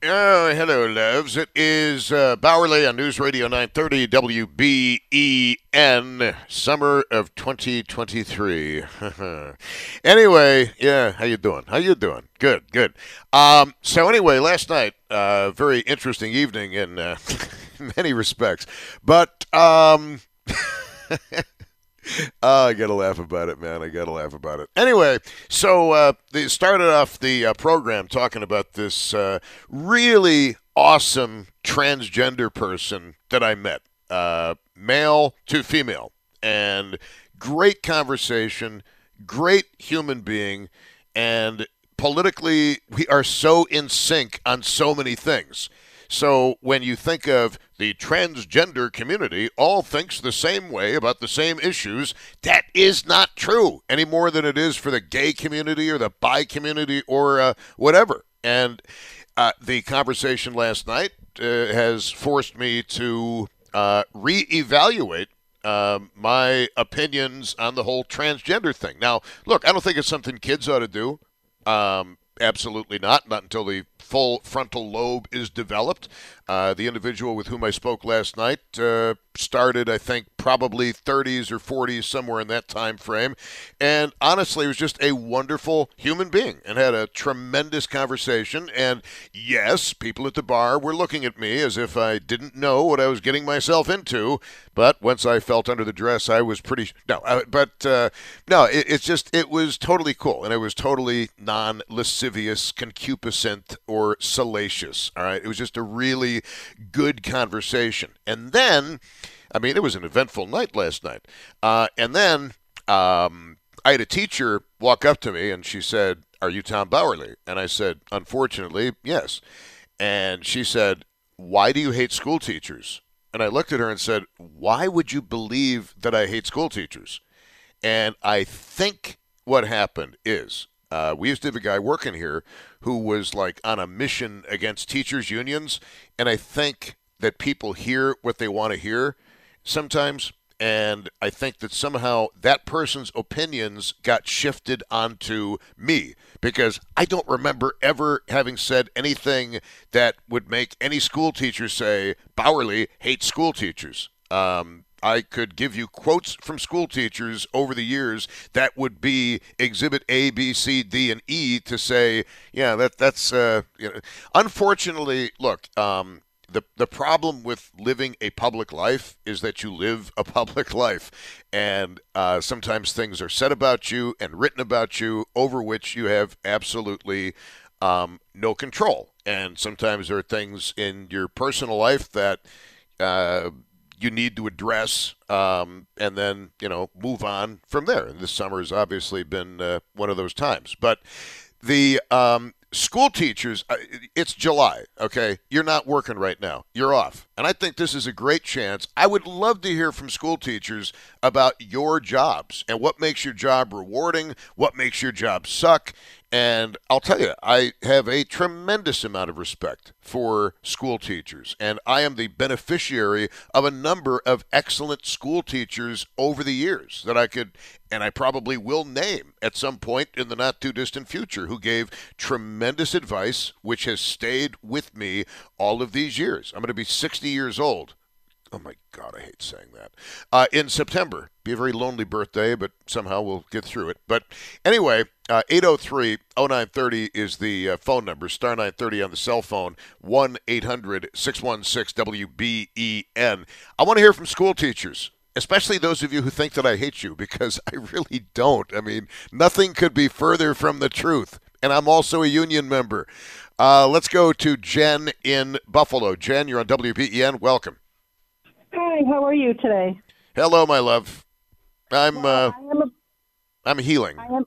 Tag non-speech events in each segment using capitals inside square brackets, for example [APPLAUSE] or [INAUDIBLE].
Oh, hello, loves. It is uh, Bauerle on News Radio 930 WBEN, summer of 2023. [LAUGHS] anyway, yeah, how you doing? How you doing? Good, good. Um, so anyway, last night, uh, very interesting evening in uh, [LAUGHS] many respects, but um, [LAUGHS] Oh, I gotta laugh about it, man. I gotta laugh about it. Anyway, so uh, they started off the uh, program talking about this uh, really awesome transgender person that I met, uh, male to female, and great conversation, great human being, and politically we are so in sync on so many things. So when you think of the transgender community all thinks the same way about the same issues, that is not true any more than it is for the gay community or the bi community or uh, whatever. And uh, the conversation last night uh, has forced me to uh, reevaluate um, my opinions on the whole transgender thing. Now, look, I don't think it's something kids ought to do. Um, absolutely not. Not until the full frontal lobe is developed. Uh, the individual with whom I spoke last night uh, started, I think, probably 30s or 40s, somewhere in that time frame. And honestly, was just a wonderful human being and had a tremendous conversation. And yes, people at the bar were looking at me as if I didn't know what I was getting myself into. But once I felt under the dress, I was pretty no. Uh, but uh, no, it, it's just it was totally cool, and it was totally non-lascivious, concupiscent, or salacious. All right, it was just a really good conversation. And then, I mean, it was an eventful night last night. Uh, and then um, I had a teacher walk up to me and she said, Are you Tom Bauerle? And I said, Unfortunately, yes. And she said, Why do you hate school teachers? And I looked at her and said, Why would you believe that I hate school teachers? And I think what happened is uh, we used to have a guy working here who was like on a mission against teachers' unions. And I think that people hear what they want to hear sometimes. And I think that somehow that person's opinions got shifted onto me because I don't remember ever having said anything that would make any school teacher say, Bauerle hates school teachers. Um, I could give you quotes from school teachers over the years that would be exhibit A, B, C, D, and E to say, yeah, that that's. Uh, you know. Unfortunately, look, um, the the problem with living a public life is that you live a [LAUGHS] public life, and uh, sometimes things are said about you and written about you over which you have absolutely um, no control, and sometimes there are things in your personal life that. Uh, you need to address um, and then you know move on from there. And this summer has obviously been uh, one of those times. But the um, school teachers, uh, it's July, okay? You're not working right now. You're off. And I think this is a great chance. I would love to hear from school teachers about your jobs and what makes your job rewarding, what makes your job suck. And I'll tell you, I have a tremendous amount of respect for school teachers. And I am the beneficiary of a number of excellent school teachers over the years that I could, and I probably will name at some point in the not too distant future, who gave tremendous advice, which has stayed with me all of these years. I'm going to be 60 years old oh my God, I hate saying that. Uh, in September, be a very lonely birthday, but somehow we'll get through it. But anyway, uh, 803 0930 is the uh, phone number, star 930 on the cell phone, 1 800 616 WBEN. I want to hear from school teachers especially those of you who think that I hate you, because [LAUGHS] I really don't. I mean, nothing could be further from the truth. And I'm also a union member. Uh, let's go to Jen in Buffalo. Jen, you're on WBEN. Welcome. Hi, how are you today? Hello, my love. I'm uh, I am a, I'm healing. I am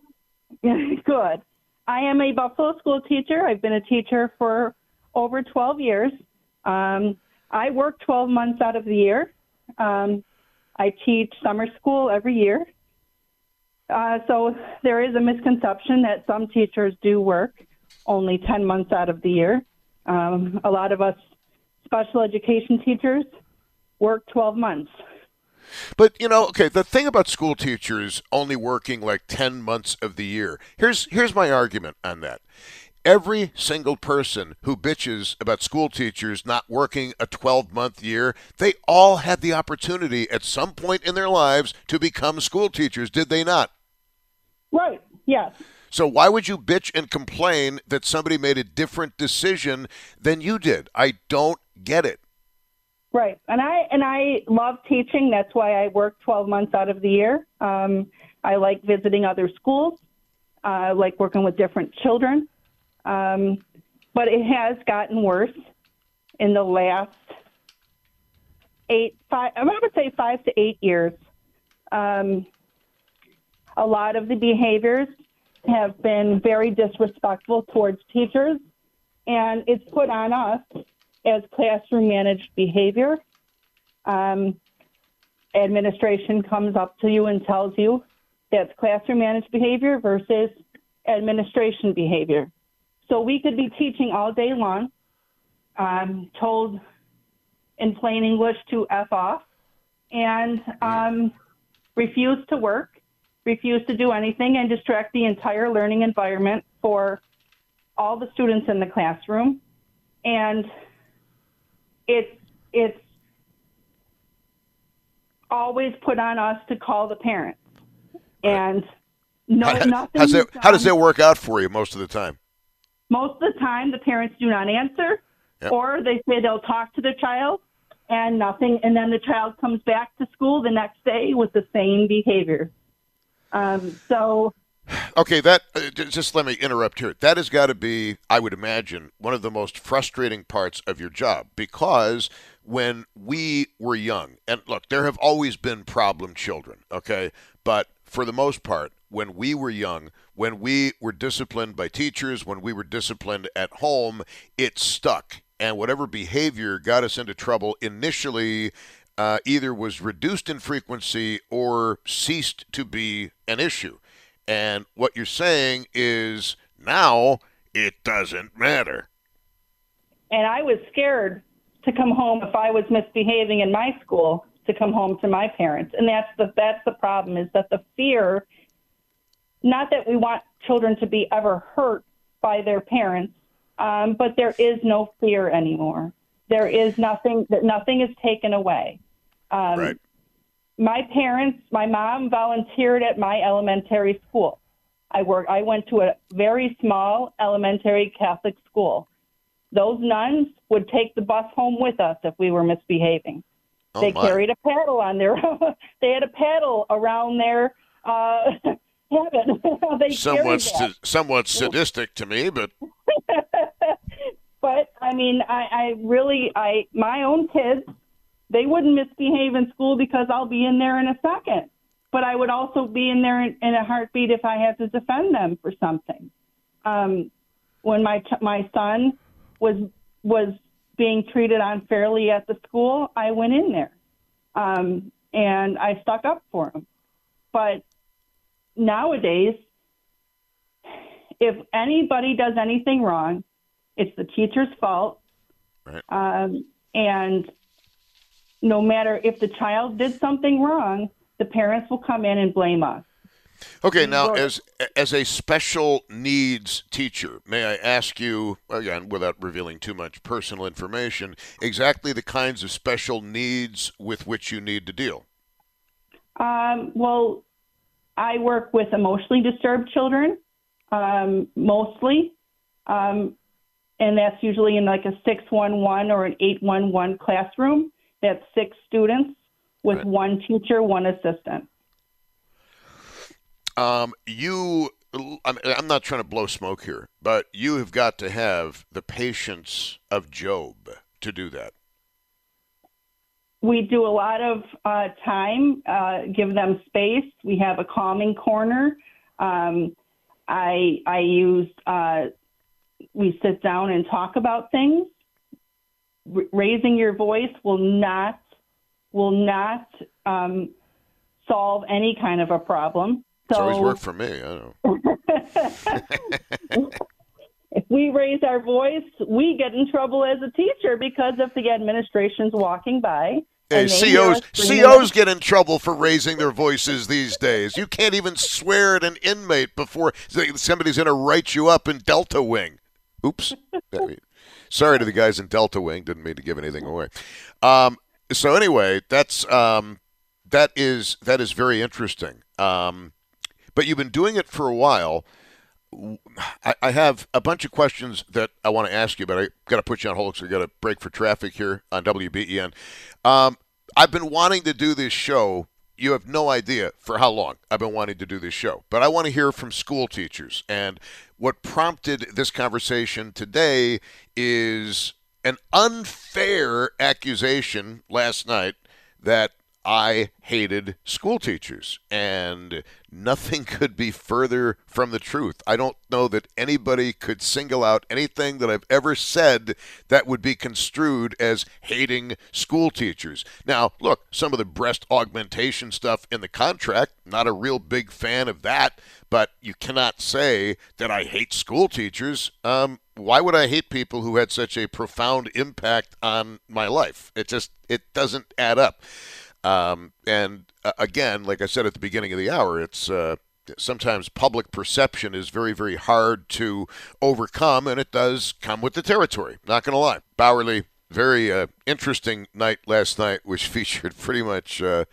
[LAUGHS] good. I am a Buffalo school teacher. I've been a teacher for over 12 years. Um, I work 12 months out of the year. Um, I teach summer school every year. Uh, so there is a misconception that some teachers do work only 10 months out of the year. Um, a lot of us special education teachers work 12 months. But you know, okay, the thing about school teachers only working like 10 months of the year. Here's here's my argument on that. Every single person who bitches about school teachers not working a 12 month year, they all had the opportunity at some point in their lives to become school teachers, did they not? Right, yes. So why would you bitch and complain that somebody made a different decision than you did? I don't get it. Right, and I and I love teaching. That's why I work 12 months out of the year. Um, I like visiting other schools. Uh, I like working with different children. Um, but it has gotten worse in the last eight, five. I would say five to eight years. Um, a lot of the behaviors have been very disrespectful towards teachers, and it's put on us as classroom managed behavior. Um, administration comes up to you and tells you that's classroom managed behavior versus administration behavior. So we could be teaching all day long, um, told in plain English to F off, and um, refuse to work, refuse to do anything, and distract the entire learning environment for all the students in the classroom. And it's it's always put on us to call the parents. And no, how, nothing. it, how does that work out for you most of the time? Most of the time, the parents do not answer, Yep. or they say they'll talk to the child, and nothing. And then the child comes back to school the next day with the same behavior. Um, so Okay, that uh, just let me interrupt here. That has got to be, I would imagine, one of the most frustrating parts of your job because when we were young, and look, there have always been problem children, okay, but for the most part, when we were young, when we were disciplined by teachers, when we were disciplined at home, it stuck, and whatever behavior got us into trouble initially. Uh, either was reduced in frequency or ceased to be an issue. And what you're saying is now it doesn't matter. and I was scared to come home if I was misbehaving in my school to come home to my parents. And that's the that's the problem is that the fear not that we want children to be ever hurt by their parents, um, but there is no fear anymore. There is nothing that nothing is taken away. Um, Right. my parents, my mom volunteered at my elementary school. I work. I went to a very small elementary Catholic school. Those nuns would take the bus home with us if we were misbehaving. Oh they my. carried a paddle on their. [LAUGHS] they had a paddle around their uh, [LAUGHS] cabin. [LAUGHS] they somewhat st- somewhat sadistic to me, but but I mean, I, I really, I my own kids, they wouldn't misbehave in school because I'll be in there in a second. But I would also be in there in, in a heartbeat if I had to defend them for something. Um, when my ch- my son was was being treated unfairly at the school, I went in there, um, and I stuck up for him. But nowadays, if anybody does anything wrong, it's the teacher's fault. Right. Um, and no matter if the child did something wrong, the parents will come in and blame us. Okay, now as as a special needs teacher, may I ask you again, without revealing too much personal information, exactly the kinds of special needs with which you need to deal? Um, well, I work with emotionally disturbed children, um, mostly, um, and that's usually in like a 611 or an 811 classroom. That's six students with Right. one teacher, one assistant. Um, you, I'm, not trying to blow smoke here, but you have got to have the patience of Job to do that. We do a lot of uh, time, uh, give them space. We have a calming corner. Um, I I use uh, we sit down and talk about things. R- raising your voice will not will not um, solve any kind of a problem. It's So always worked for me. I know. [LAUGHS] if we raise our voice, we get in trouble as a teacher because if the administration's walking by. Hey, COs, COs get in trouble for raising their voices these days. You can't even swear at an inmate before somebody's going to write you up in Delta Wing. Oops. [LAUGHS] Sorry to the guys in Delta Wing. Didn't mean to give anything away. Um, so anyway, that's um, that is that is very interesting. Um, but you've been doing it for a while. I, I have a bunch of questions that I want to ask you, but I got to put you on hold because we got a break for traffic here on WBEN. Um, I've been wanting to do this show. You have no idea for how long I've been wanting to do this show, but I want to hear from school teachers. And what prompted this conversation today is an unfair accusation last night that I hated school teachers, and nothing [LAUGHS] could be further from the truth. I don't know that anybody could single out anything that I've ever said that would be construed as hating school teachers. Now, look, some of the breast augmentation stuff in the contract, not a real big fan of that, but you cannot say that I hate school teachers. Um, why would I hate people who had such a profound impact on my life? It just it doesn't add up. Um, and uh, again, like I said at the beginning of the hour, it's uh, sometimes public perception is very, very hard to overcome, and it does come with the territory. Not going to lie. Bauerle, very uh, interesting night last night, which [LAUGHS] featured pretty much. Uh,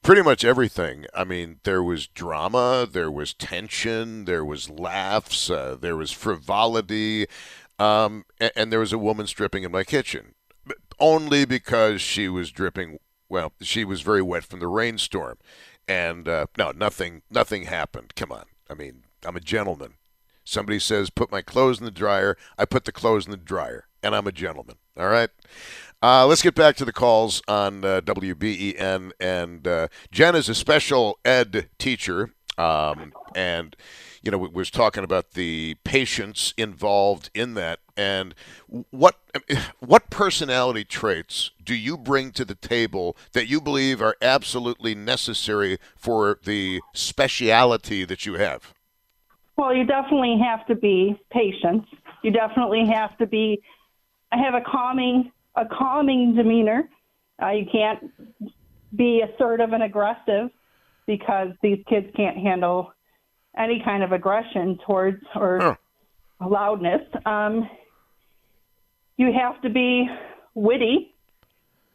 pretty much everything. I mean, there was drama, there was tension, there was laughs, uh, there was frivolity, um, and, and there was a woman stripping in my kitchen, only because she was dripping. Well, she was very wet from the rainstorm, and uh, no, nothing, nothing happened. Come on, I mean, I'm a gentleman. Somebody says put my clothes in the dryer, I put the clothes in the dryer, and I'm a gentleman. All right. Uh, let's get back to the calls on uh, WBEN. And uh, Jen is a special ed teacher, um, and you know, we was talking about the patients involved in that. And what what personality traits do you bring to the table that you believe are absolutely necessary for the speciality that you have? Well, you definitely have to be patient. You definitely have to be I have a calming a calming demeanor. Uh, you can't be assertive and aggressive because these kids can't handle any kind of aggression towards or loudness. Um, you have to be witty. [LAUGHS]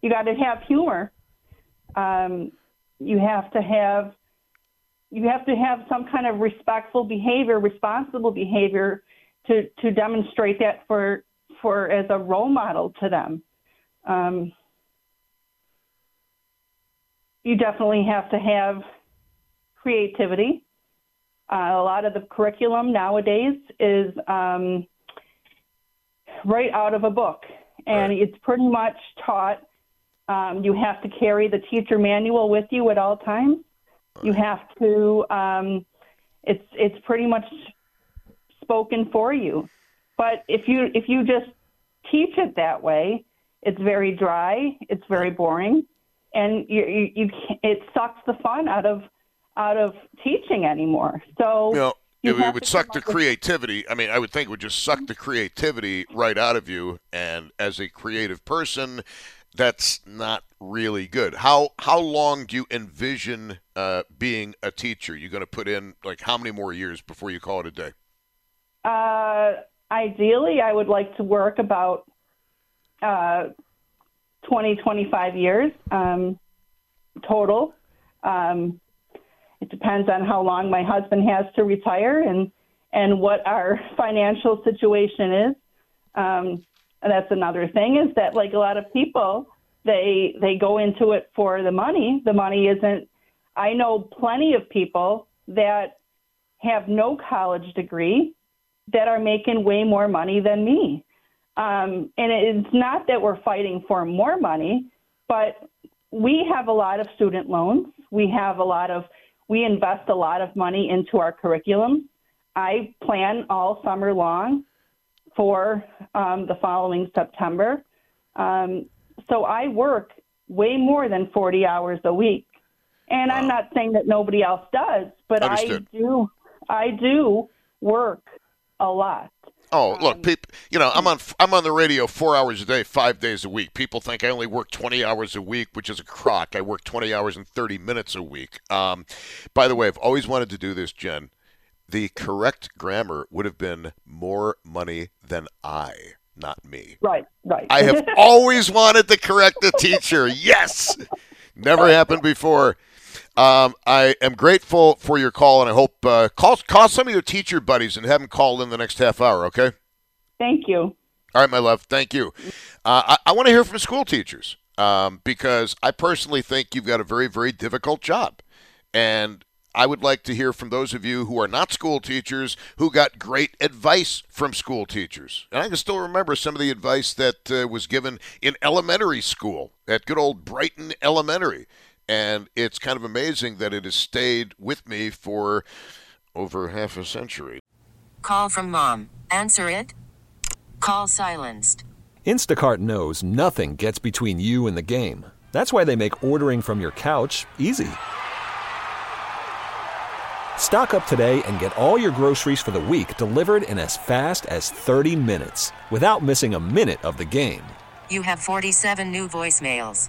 you got to have humor. Um, you have to have you have to have some kind of respectful behavior, responsible behavior to to demonstrate that for for as a role model to them. Um, you definitely have to have creativity. Uh, a lot of the curriculum nowadays is um, right out of a book, and Right. it's pretty much taught. Um, you have to carry the teacher manual with you at all times. You have to. Um, it's it's pretty much spoken for you. But if you if you just teach it that way, it's very dry. It's very boring, and you you, you it sucks the fun out of out of teaching anymore. So You know, it, it would suck the up with- creativity. I mean, I would think it would just suck the creativity right out of you. And as a creative person, that's not really good. How how long do you envision uh, being a teacher? You're going to put in like how many more years before you call it a day? Uh, ideally, I would like to work about uh, 20, 25 years um, total. Um, it depends on how long my husband has to retire and and what our [LAUGHS] financial situation is. Um, and that's another thing is that like a lot of people they they go into it for the money. The money isn't. I know plenty of people that have no college degree that are making way more money than me. Um, and it's not that we're fighting for more money, but we have a lot of student loans. We have a lot of, we invest a lot of money into our curriculum. I plan all summer long for um, the following September. Um, so I work way more than 40 hours a week. And wow. I'm not saying that nobody else does, but Understood. I do I do work a lot. Oh, look, um, people. You know, I'm on I'm on the radio four hours a day, five days a week. People think I only work 20 hours a week, which is a crock. I work 20 hours and 30 minutes a week. Um, by the way, I've always wanted to do this, Jen. The correct grammar would have been more money than I, not me. Right, right. I have [LAUGHS] always wanted to correct the teacher. Yes, [LAUGHS] never happened before. Um, I am grateful for your call, and I hope uh, call call some of your teacher buddies and have them call in the next half hour. Okay. Thank you. All right, my love. Thank you. Uh, I, I want to hear from school teachers um, because I personally think you've got a very, very difficult job, and I would like to hear from those of you who are not school teachers who got great advice from school teachers. And I can still remember some of the advice that uh, was given in elementary school at good old Brighton Elementary. And it's kind of amazing that it has stayed with me for over half a century. Call from mom. Answer it. Call silenced. Instacart knows nothing gets between you and the game. That's why they make ordering from your couch easy. Stock up today and get all your groceries for the week delivered in as fast as 30 minutes without missing a minute of the game. You have 47 new voicemails.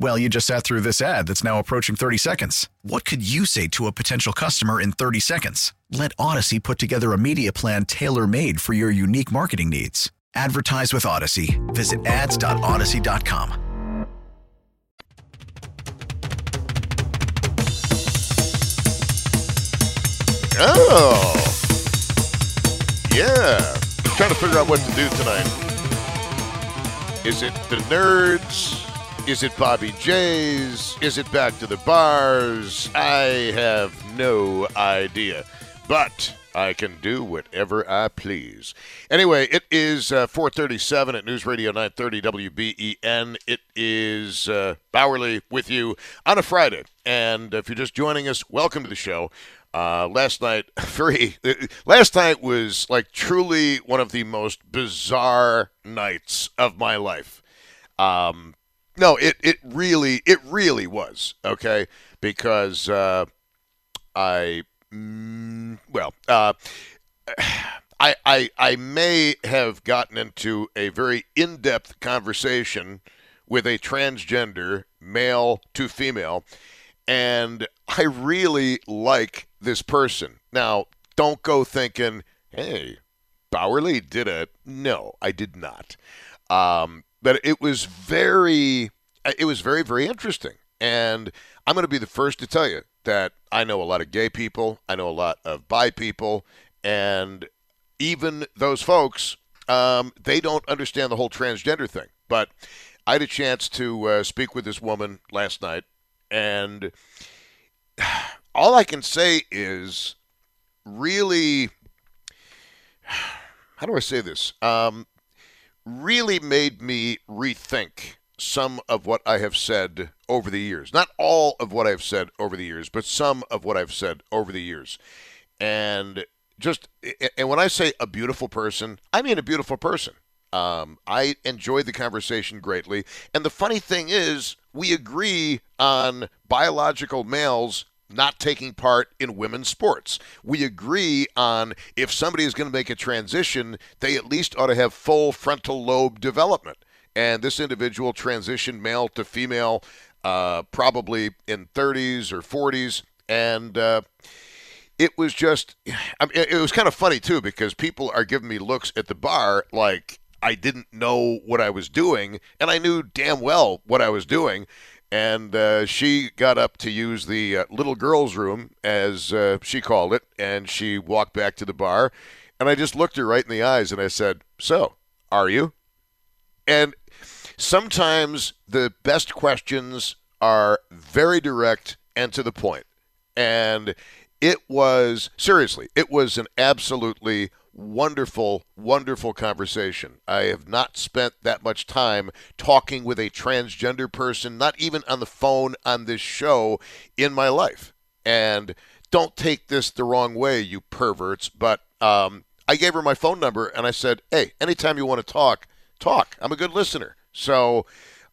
Well, you just sat through this ad that's now approaching 30 seconds. What could you say to a potential customer in 30 seconds? Let Odyssey put together a media plan tailor made for your unique marketing needs. Advertise with Odyssey. Visit ads.odyssey.com. Oh, yeah. I'm trying to figure out what to do tonight. Is it the nerds? Is it Bobby J's? Is it back to the bars? I have no idea. But I can do whatever I please. Anyway, it is uh, 437 at News Radio 930 WBEN. It is uh, Bauerle with you on a Friday. And if you're just joining us, welcome to the show. Uh, last night, [LAUGHS] very last night was like truly one of the most bizarre nights of my life. Um, no, it it really it really was okay because uh, I mm, well uh, [SIGHS] I, I I may have gotten into a very in depth conversation with a transgender male to female, and I really like this person. Now, don't go thinking, hey, Bauerle did it. No, I did not. Um, but it was very it was very very interesting. And i'm going to be the first to tell you that i know a lot of gay people i know a lot of bi people and even those folks um, they don't understand the whole transgender thing. But i had a chance to uh, speak with this woman last night and [SIGHS] all i can say is really [SIGHS] how do i say this? Um, really made me rethink some of what I have said over the years. Not all of what I've said over the years, but some of what I've said over the years. And just and when I say a beautiful person, I mean a beautiful person. Um, I enjoyed the conversation greatly, and the funny thing is, we agree on biological males not taking part in women's sports. We agree on if somebody is going to make a transition, they at least ought to have full frontal lobe development. And this individual transitioned male to female, uh, probably in 30s or 40s, and uh, it was just, I mean, it was kind of funny too because people are giving me looks at the bar like I didn't know what I was doing, and I knew damn well what I was doing. And uh, she got up to use the uh, little girl's room, as uh, she called it, and she walked back to the bar. And I just looked her right in the eyes and I said, So, are you? And sometimes the best questions are very direct and to the point. And it was, seriously, it was an absolutely wonderful, wonderful conversation. I have not spent that much time talking with a transgender person, not even on the phone on this show, in my life. And don't take this the wrong way, you perverts, but um, I gave her my phone number and I said, hey, anytime you want to talk, talk. I'm a good listener. So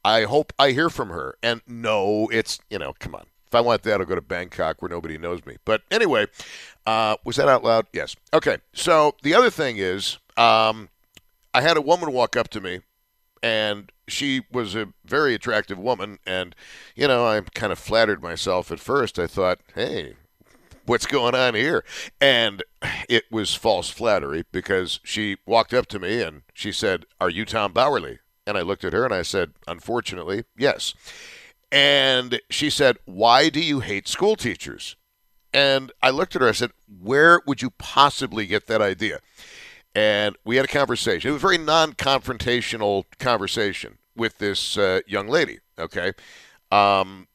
I hope I hear from her. And no, it's, you know, come on. If I want that, I'll go to Bangkok where nobody knows me. But anyway, uh, was that out loud? Yes. Okay. So the other thing is, um, I had a woman walk up to me, and she was a very attractive woman. And, you know, I kind of flattered myself at first. I thought, hey, what's going on here? And it was false flattery because she walked up to me and she said, Are you Tom Bauerle? And I looked at her and I said, Unfortunately, yes. And she said, Why do you hate school teachers? And I looked at her, I said, Where would you possibly get that idea? And we had a conversation. It was a very non confrontational conversation with this uh, young lady, okay? Um,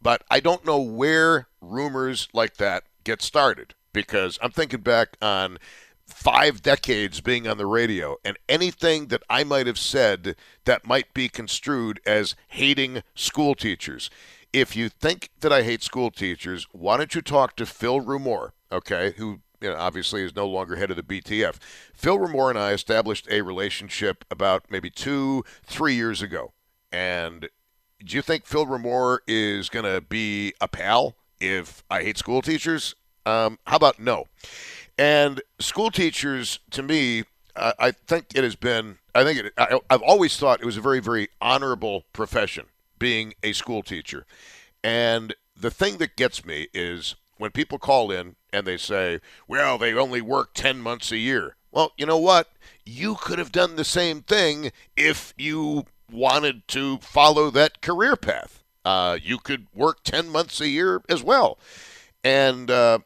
but I don't know where rumors like that get started because I'm thinking back on five decades being on the radio and anything that I might have said that might be construed as hating school teachers. If you think that I hate school teachers, why don't you talk to Phil Rumore, okay, who you know, obviously is no longer head of the BTF. Phil Rumore and I established a relationship about maybe two, three years ago. And do you think Phil Rumore is going to be a pal if I hate school teachers? Um, how about no? And school teachers, to me, uh, I think it has been. I think it, I, I've always thought it was a very, very honorable profession, being a school teacher. And the thing that gets me is when people call in and they say, "Well, they only work ten months a year." Well, you know what? You could have done the same thing if you wanted to follow that career path. Uh, you could work 10 months a year as well. And uh,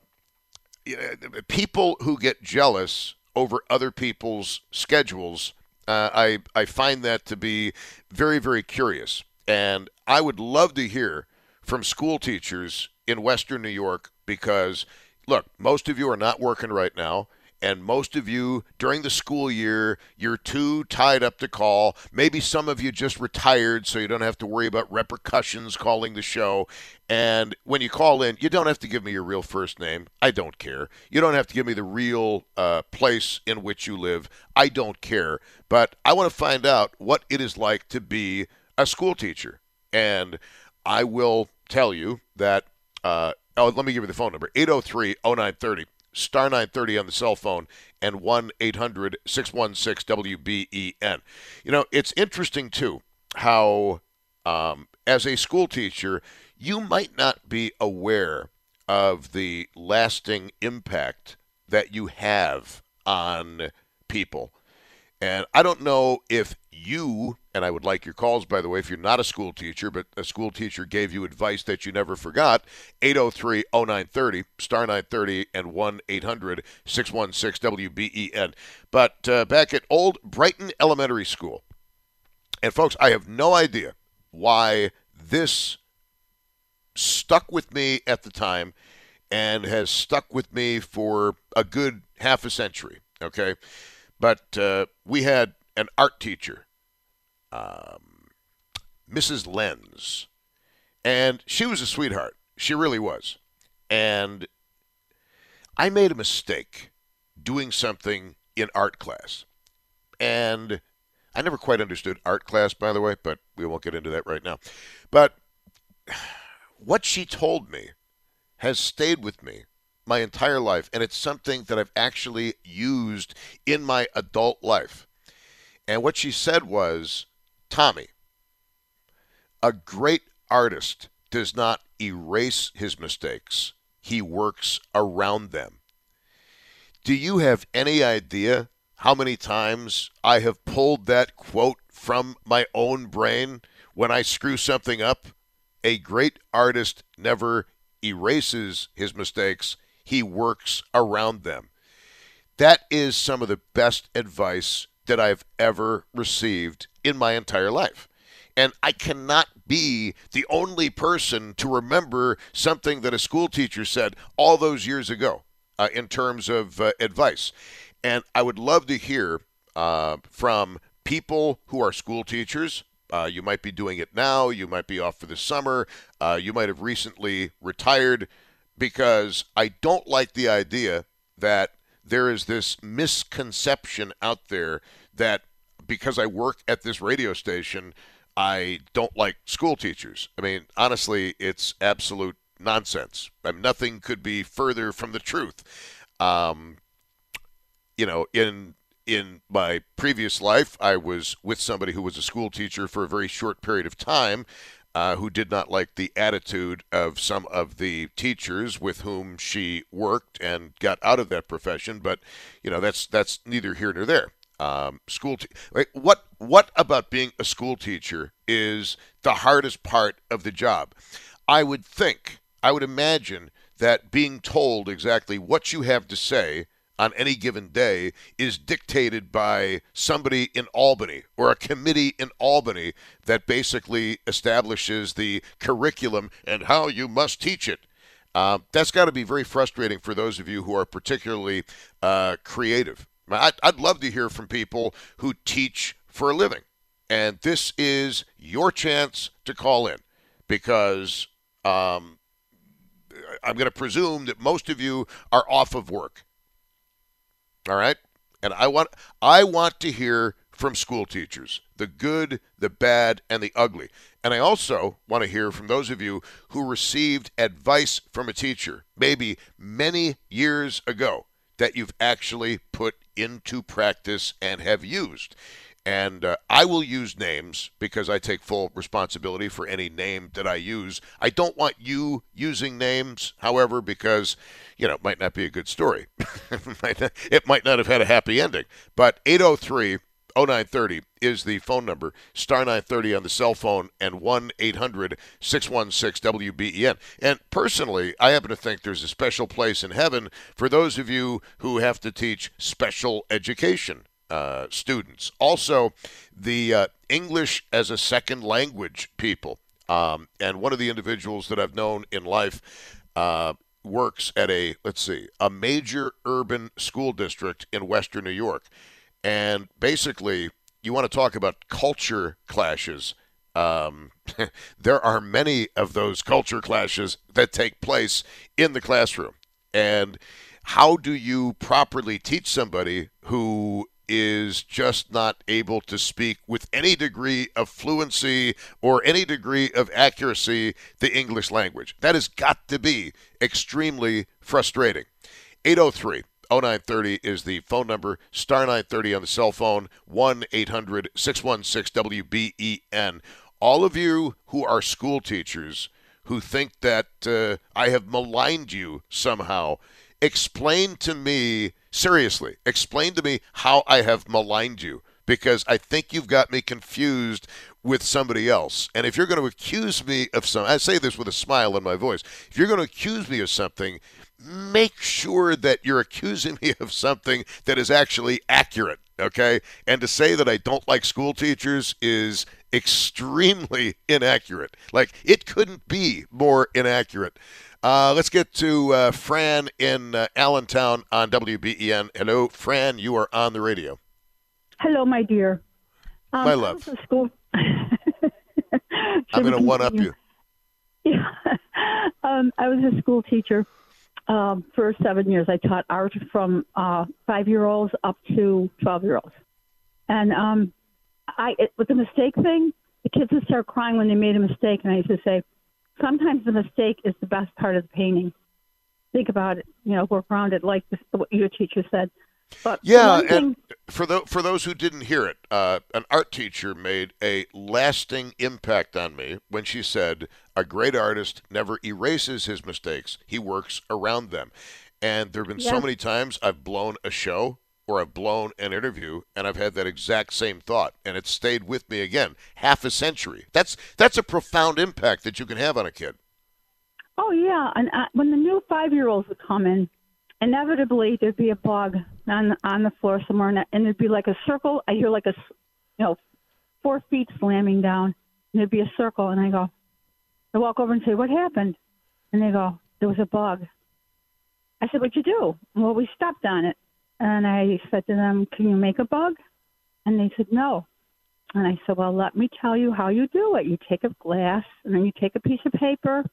people who get jealous over other people's schedules, uh, I, I find that to be very, very curious. And I would love to hear from school teachers in Western New York because, look, most of you are not working right now and most of you during the school year you're too tied up to call. Maybe some of you just retired so you don't have to worry about repercussions calling the show. And when you call in you don't have to give me your real first name. I don't care. You don't have to give me the real uh, place in which you live. I don't care. But i want to find out what it is like to be a school teacher. And i will tell you that uh, oh let me give you the phone number 803 0930 star 930 on the cell phone, and 1 800 616 WBEN. You know, it's interesting, too, how um, as a school teacher, you might not be aware of the lasting impact that you have on people. And I don't know if you, and I would like your calls, by the way, if you're not a school teacher, but a school teacher gave you advice that you never forgot, 803 0930, star 930, and 1 800 616 WBEN. But uh, back at Old Brighton Elementary School. And folks, I have no idea why this stuck with me at the time and has stuck with me for a good half a century. Okay. But uh, we had an art teacher, um, Mrs. Lenz, and she was a sweetheart. She really was. And I made a mistake doing something in art class. And I never quite understood art class, by the way, but we won't get into that right now. But [SIGHS] what she told me has stayed with me my entire life, and it's something that I've actually used in my adult life. And what she said was Tommy, a great artist does not erase his mistakes, he works around them. Do you have any idea how many times I have pulled that quote from my own brain when I screw something up? A great artist never erases his mistakes, he works around them. That is some of the best advice that I've ever received in my entire life. And I cannot be the only person to remember something that a school teacher said all those years ago uh, in terms of uh, advice. And I would love to hear uh, from people who are school teachers. Uh, you might be doing it now. You might be off for the summer. Uh, you might have recently retired because I don't like the idea that there is this misconception out there that because I work at this radio station, I don't like school teachers. I mean, honestly, it's absolute nonsense. I mean, nothing could be further from the truth. Um, you know, in in my previous life, I was with somebody who was a school teacher for a very short period of time, uh, who did not like the attitude of some of the teachers with whom she worked and got out of that profession. But you know, that's that's neither here nor there um, school. Te- what what about being a school teacher is the hardest part of the job? I would think, I would imagine that being told exactly what you have to say on any given day is dictated by somebody in Albany or a committee in Albany that basically establishes the curriculum and how you must teach it. Uh, that's got to be very frustrating for those of you who are particularly uh, creative. I'd, I'd love to hear from people who teach for a living. And this is your chance to call in because um, I'm going to presume that most of you are off of work. All right? And I want I want to hear from school teachers, the good, the bad, and the ugly. And I also want to hear from those of you who received advice from a teacher, maybe many years ago, that you've actually put into practice and have used. And uh, I will use names because I take full responsibility for any name that I use. I don't want you using names, however, because, you know, it might not be a good story. [LAUGHS] it might not have had a happy ending. But 803 0930 is the phone number, star 930 on the cell phone, and 1 800 616 WBEN. And personally, I happen to think there's a special place in heaven for those of you who have to teach special education uh, students. Also, the uh, English as a second language people. Um, and one of the individuals that I've known in life uh, works at a, let's see, a major urban school district in Western New York. And basically, you want to talk about culture clashes. Um, [LAUGHS] there are many of those culture clashes that take place in the classroom. And how do you properly teach somebody who is just not able to speak with any degree of fluency or any degree of accuracy the English language? That has got to be extremely frustrating. 803 0930 is the phone number, star 930 on the cell phone, 1 800 616 WBEN. All of you who are school teachers who think that uh, I have maligned you somehow, explain to me, seriously, explain to me how I have maligned you because I think you've got me confused with somebody else. And if you're going to accuse me of some, I say this with a smile in my voice. If you're going to accuse me of something, make sure that you're accusing me of something that is actually accurate, okay? And to say that I don't like school teachers is extremely [LAUGHS] inaccurate. Like, it couldn't be more inaccurate. Uh, let's get to uh, Fran in uh, Allentown on WBEN. Hello, Fran, you are on the radio. Hello, my dear. Um, my love. School... [LAUGHS] I'm going to one up you. [LAUGHS] Yeah. um, I was a school teacher um, for seven years. I taught art from uh, five year olds up to 12 year olds. And um, I, it, with the mistake thing, the kids would start crying when they made a mistake. And I used to say, sometimes the mistake is the best part of the painting. Think about it, you know, work around it like this, what your teacher said. But Yeah, thing, and for the, for those who didn't hear it, uh, an art teacher made a lasting impact on me when she said, "A great artist never erases his mistakes; he works around them." And there have been so many times I've blown a show or I've blown an interview, and I've had that exact same thought, and it's stayed with me again half a century. That's that's a profound impact that you can have on a kid. Oh yeah, and uh, when the new five-year-olds would come in, inevitably there'd be a bug on on the floor somewhere, and, and there'd be like a circle. I hear like a, you know, four feet slamming down, and there'd be a circle, and I go, I walk over and say, "What happened?" And they go, "There was a bug." I said, "What'd you do?" Well, we stepped on it, and I said to them, "Can you make a bug?" And they said, "No." And I said, "Well, let me tell you how you do it. You take a glass, and then you take a piece of paper."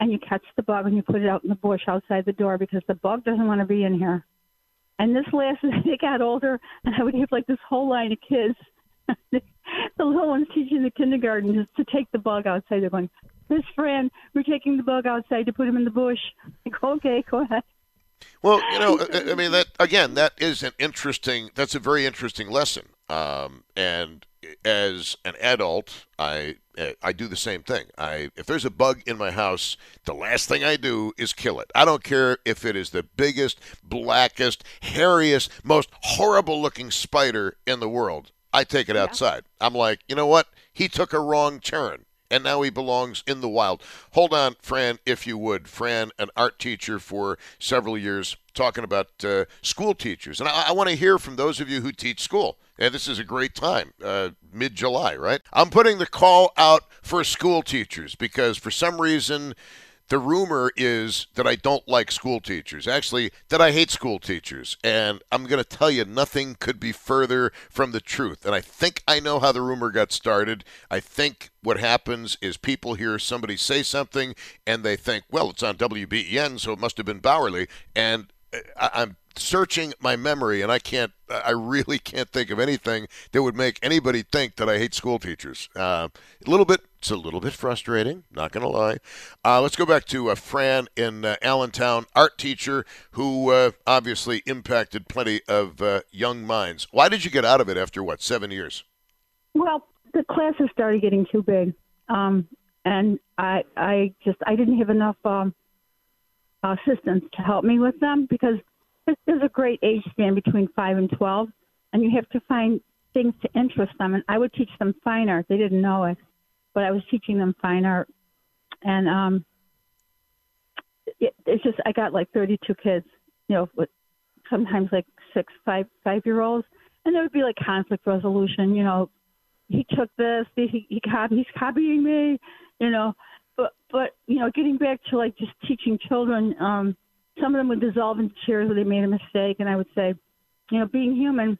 and you catch the bug and you put it out in the bush outside the door because the bug doesn't want to be in here. And this last, [LAUGHS] they got older, and I would have like this whole line of kids. [LAUGHS] the little ones teaching the kindergarten just to take the bug outside. They're going, Miss Fran, we're taking the bug outside to put him in the bush. [LAUGHS] Go, okay, go ahead. Well, you know, I, mean that again. That is an interesting. That's a very interesting lesson. Um, and as an adult, I I do the same thing. I if there's a bug in my house, the last thing I do is kill it. I don't care if it is the biggest, blackest, hairiest, most horrible-looking spider in the world. I take it outside. I'm like, you know what? He took a wrong turn and now he belongs in the wild. Hold on, Fran, if you would. Fran, an art teacher for several years, talking about uh, school teachers. And I, I want to hear from those of you who teach school. And this is a great time, uh, mid July, right? I'm putting the call out for school teachers because for some reason, the rumor is that I don't like school teachers. Actually, that I hate school teachers. And I'm going to tell you, nothing could be further from the truth. And I think I know how the rumor got started. I think what happens is people hear somebody say something and they think, well, it's on WBEN, so it must have been Bauerle. And I- I'm searching my memory and I can't, I really can't think of anything that would make anybody think that I hate school teachers. Uh, a little bit, it's a little bit frustrating, not going to lie. Uh, let's go back to uh, Fran in uh, Allentown, art teacher who uh, obviously impacted plenty of uh, young minds. Why did you get out of it after what, seven years? Well, the classes started getting too big, um, and I, I just, I didn't have enough um, assistants to help me with them because there's- a great age span between five and twelve, and you have to find things to interest them. And I would teach them fine art; they didn't know it, but I was teaching them fine art, and um, it, it's just I got like 32 kids, you know, with sometimes like six, five, five year olds, and there would be like conflict resolution, you know, he took this, he he copy, he's copying me, you know. But but you know, getting back to like just teaching children, um, some of them would dissolve into tears when they made a mistake, and I would say, you know, being human,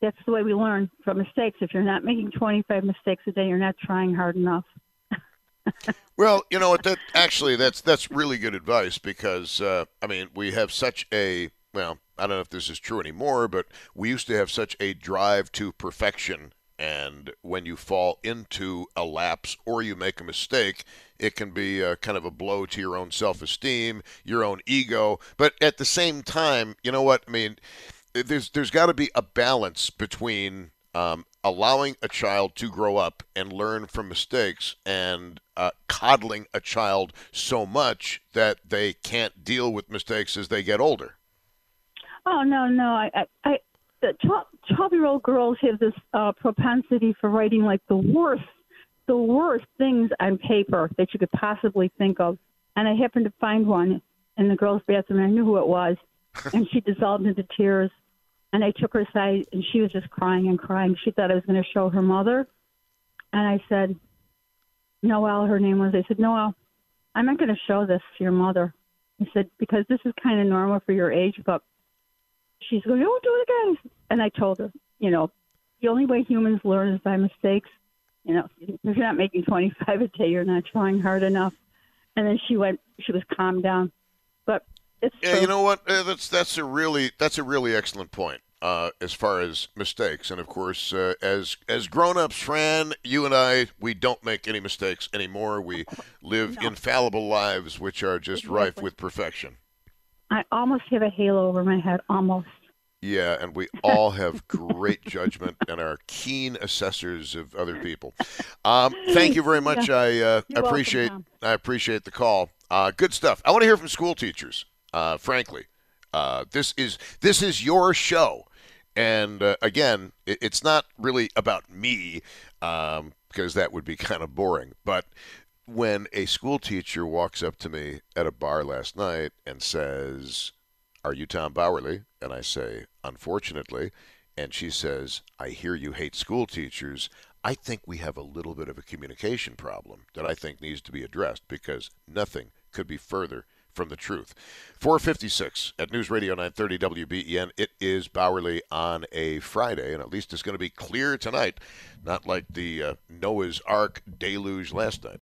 that's the way we learn from mistakes. If you're not making 25 mistakes a day, you're not trying hard enough. [LAUGHS] Well, you know what? That actually, that's that's really good advice because uh, I mean, we have such a well, I don't know if this is true anymore, but we used to have such a drive to perfection, and when you fall into a lapse or you make a mistake, it can be uh, kind of a blow to your own self-esteem, your own ego. But at the same time, you know what? I mean, there's there's got to be a balance between um, allowing a child to grow up and learn from mistakes and uh, coddling a child so much that they can't deal with mistakes as they get older. Oh no, no, I, I, I the 12 year old girls have this uh, propensity for writing like the worst, the worst things on paper that you could possibly think of. And I happened to find one in the girls' bathroom. And I knew who it was, [LAUGHS] and she dissolved into tears. And I took her aside, and she was just crying and crying. She thought I was going to show her mother. And I said, Noelle, her name was. I said, Noelle, I'm not going to show this to your mother. I said, because this is kind of normal for your age, but she's going, oh, do it again. And I told her, you know, the only way humans learn is by mistakes. You know, if you're not making 25 a day, you're not trying hard enough. And then she went, she was calmed down. But It's Yeah, true. you know what? Uh, that's that's a really that's a really excellent point uh, as far as mistakes. And of course, uh, as as grown-ups, Fran, you and I, we don't make any mistakes anymore. We [LAUGHS] live infallible lives, which are just rife with perfection. I almost have a halo over my head. Almost. Yeah, and we all have great judgment and are keen assessors of other people. Um, thank you very much. I uh, You're welcome, appreciate I appreciate the call. Uh, good stuff. I want to hear from school teachers. Uh, frankly, uh, this is this is your show, and uh, again, it, it's not really about me um, because that would be [LAUGHS] kind of boring. But when a school teacher walks up to me at a bar last night and says, are you Tom Bauerle? And I say, Unfortunately. And she says, I hear you hate school teachers. I think we have a little bit of a communication problem that I think needs to be addressed because nothing could be further from the truth. 456 at News Radio 930 WBEN. It is Bauerle on a Friday, and at least it's going to be clear tonight, not like the uh, Noah's Ark deluge last night.